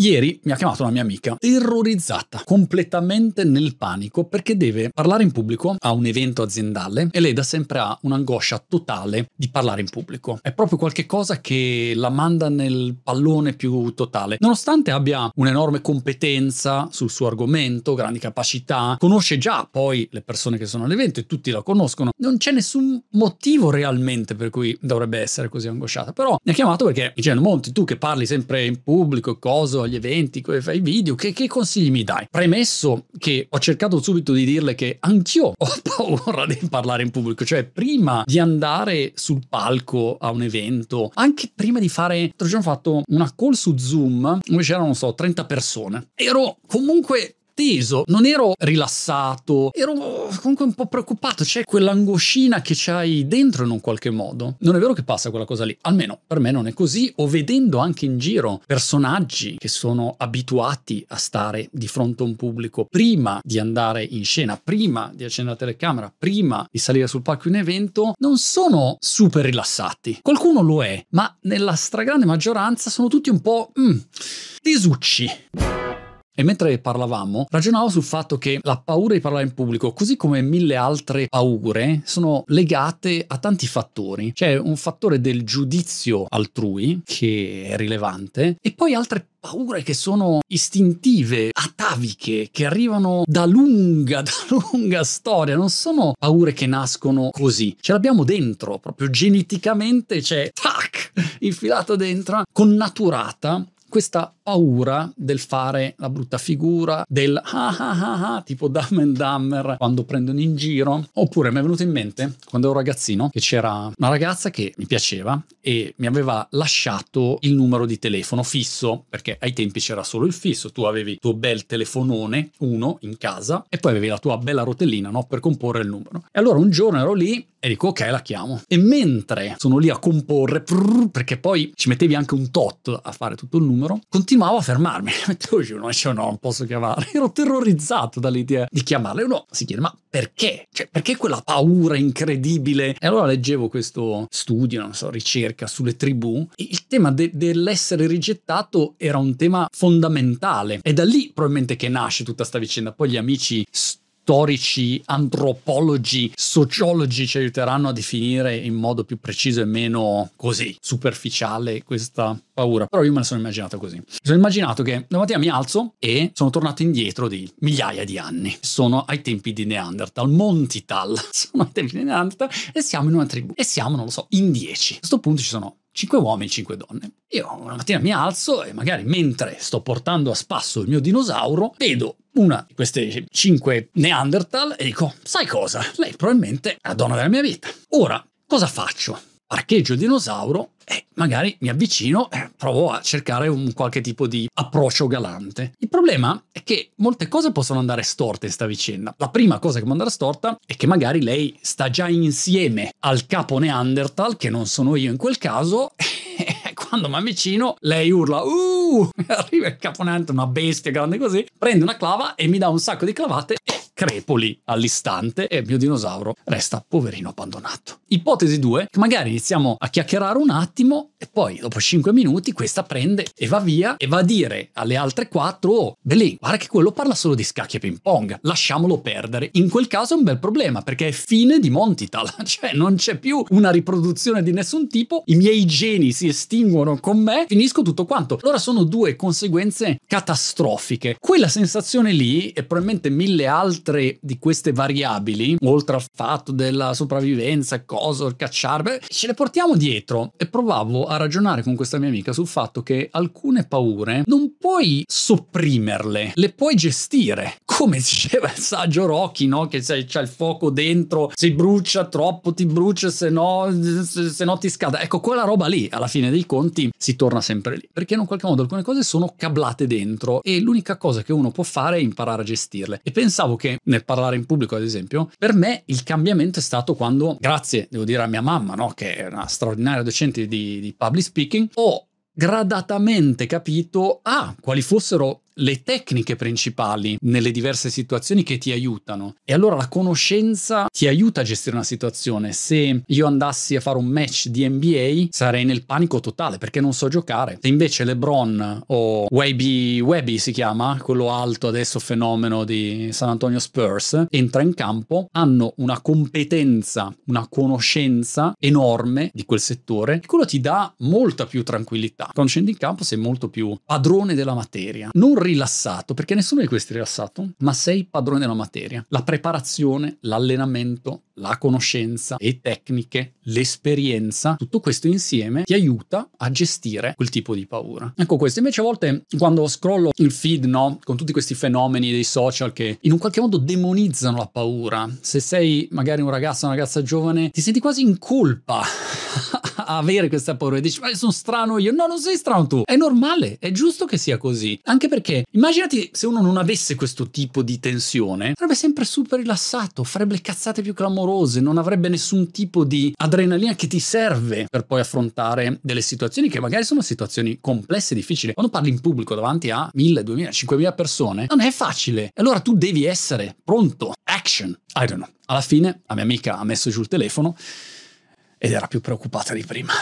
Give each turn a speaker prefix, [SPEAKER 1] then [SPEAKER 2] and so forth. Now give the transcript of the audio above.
[SPEAKER 1] Ieri mi ha chiamato una mia amica, terrorizzata, completamente nel panico, perché deve parlare in pubblico a un evento aziendale e lei da sempre ha un'angoscia totale di parlare in pubblico. È proprio qualche cosa che la manda nel pallone più totale. Nonostante abbia un'enorme competenza sul suo argomento, grandi capacità, conosce già poi le persone che sono all'evento e tutti la conoscono, non c'è nessun motivo realmente per cui dovrebbe essere così angosciata. Però mi ha chiamato perché dicendo, Monti, tu che parli sempre in pubblico e agli eventi, fai video, che, che, consigli mi dai? Premesso che ho cercato subito di dirle che anch'io ho paura di parlare in pubblico, cioè prima di andare sul palco a un evento, anche prima di fare, l'altro giorno ho fatto una call su Zoom dove c'erano, non so, 30 persone. Ero comunque teso, non ero rilassato, ero comunque un po' preoccupato, c'è quell'angoscina che c'hai dentro in un qualche modo. Non è vero che passa quella cosa lì, almeno per me non è così, o vedendo anche in giro personaggi che sono abituati a stare di fronte a un pubblico prima di andare in scena, prima di accendere la telecamera, prima di salire sul palco in evento, non sono super rilassati. Qualcuno lo è, ma nella stragrande maggioranza sono tutti un po' mm, tesucci. E mentre parlavamo, ragionavo sul fatto che la paura di parlare in pubblico, così come mille altre paure, sono legate a tanti fattori. C'è un fattore del giudizio altrui, che è rilevante, e poi altre paure che sono istintive, ataviche, che arrivano da lunga, da lunga storia, non sono paure che nascono così, ce l'abbiamo dentro, proprio geneticamente c'è, tac, infilato dentro, connaturata questa paura del fare la brutta figura, del ah ah ah ah, tipo Dumb and Dumber quando prendono in giro. Oppure mi è venuto in mente, quando ero ragazzino, che c'era una ragazza che mi piaceva e mi aveva lasciato il numero di telefono fisso, perché ai tempi c'era solo il fisso, tu avevi il tuo bel telefonone, uno in casa, e poi avevi la tua bella rotellina, no? Per comporre il numero. E allora un giorno ero lì e dico ok la chiamo e mentre sono lì a comporre perché poi ci mettevi anche un tot a fare tutto il numero continuavo a fermarmi. Mettevo giù no, dicevo, no non posso chiamare. Ero terrorizzato dall'idea di chiamarla. E uno si chiede ma perché? Cioè perché quella paura incredibile? E allora leggevo questo studio, non so, ricerca sulle tribù il tema de- dell'essere rigettato era un tema fondamentale. E da lì probabilmente che nasce tutta questa vicenda. Poi gli amici storici, antropologi, sociologi ci aiuteranno a definire in modo più preciso e meno così superficiale questa paura. Però io me la sono immaginata così. Mi sono immaginato che domattina mi alzo e sono tornato indietro di migliaia di anni. Sono ai tempi di Neanderthal, Montital. Sono ai tempi di Neanderthal e siamo in una tribù. E siamo, non lo so, in dieci. A questo punto ci sono 5 uomini e 5 donne. Io una mattina mi alzo e magari mentre sto portando a spasso il mio dinosauro, vedo una di queste 5 Neanderthal e dico, sai cosa? Lei probabilmente è la donna della mia vita. Ora, cosa faccio? Parcheggio dinosauro e magari mi avvicino e provo a cercare un qualche tipo di approccio galante. Il problema è che molte cose possono andare storte in sta vicenda. La prima cosa che può andare storta è che magari lei sta già insieme al capo Neanderthal, che non sono io in quel caso, e quando mi avvicino lei urla uh arriva il capo Neanderthal una bestia grande così prende una clava e mi dà un sacco di clavate e crepoli all'istante e il mio dinosauro resta poverino abbandonato. Ipotesi 2, che magari iniziamo a chiacchierare un attimo e poi dopo 5 minuti questa prende e va via e va a dire alle altre 4 oh, Belin, guarda che quello parla solo di scacchi e ping pong, lasciamolo perdere. In quel caso è un bel problema perché è fine di Montital, cioè non c'è più una riproduzione di nessun tipo, i miei geni si estinguono con me, finisco tutto quanto. Allora sono due conseguenze catastrofiche. Quella sensazione lì e probabilmente mille altre altre di queste variabili, oltre al fatto della sopravvivenza, cosa, beh, ce le portiamo dietro. E provavo a ragionare con questa mia amica sul fatto che alcune paure non puoi sopprimerle, le puoi gestire. Come diceva il saggio Rocky, no? Che se c'è il fuoco dentro, si brucia troppo, ti brucia, se no, se, no ti scada. Ecco, quella roba lì, alla fine dei conti, si torna sempre lì. Perché in qualche modo alcune cose sono cablate dentro e l'unica cosa che uno può fare è imparare a gestirle. E pensavo che nel parlare in pubblico, ad esempio, per me il cambiamento è stato quando, grazie, devo dire, a mia mamma, no, che è una straordinaria docente di, di public speaking, ho gradatamente capito ah, quali fossero le tecniche principali nelle diverse situazioni che ti aiutano. E allora la conoscenza ti aiuta a gestire una situazione. Se io andassi a fare un match di NBA, sarei nel panico totale perché non so giocare. Se invece LeBron o Webby, Webby si chiama, quello alto adesso fenomeno di San Antonio Spurs, entra in campo, hanno una competenza, una conoscenza enorme di quel settore, quello ti dà molta più tranquillità. Quando scendi in campo sei molto più padrone della materia, non rilassato, perché nessuno di questi è rilassato, ma sei padrone della materia. La preparazione, l'allenamento, la conoscenza, le tecniche, l'esperienza, tutto questo insieme ti aiuta a gestire quel tipo di paura. Ecco questo, invece a volte quando scrollo il feed, no, con tutti questi fenomeni dei social che in un qualche modo demonizzano la paura, se sei magari un ragazzo, una ragazza giovane, ti senti quasi in colpa avere questa paura e dici ma sono strano io, no non sei strano tu, è normale, è giusto che sia così, anche perché immaginati se uno non avesse questo tipo di tensione, sarebbe sempre super rilassato, farebbe le cazzate più clamorose, non avrebbe nessun tipo di adrenalina che ti serve per poi affrontare delle situazioni che magari sono situazioni complesse difficili. Quando parli in pubblico davanti a 1000, 2000, 5000 persone, non è facile. Allora tu devi essere pronto. Action. I don't know. Alla fine la mia amica ha messo giù il telefono ed era più preoccupata di prima.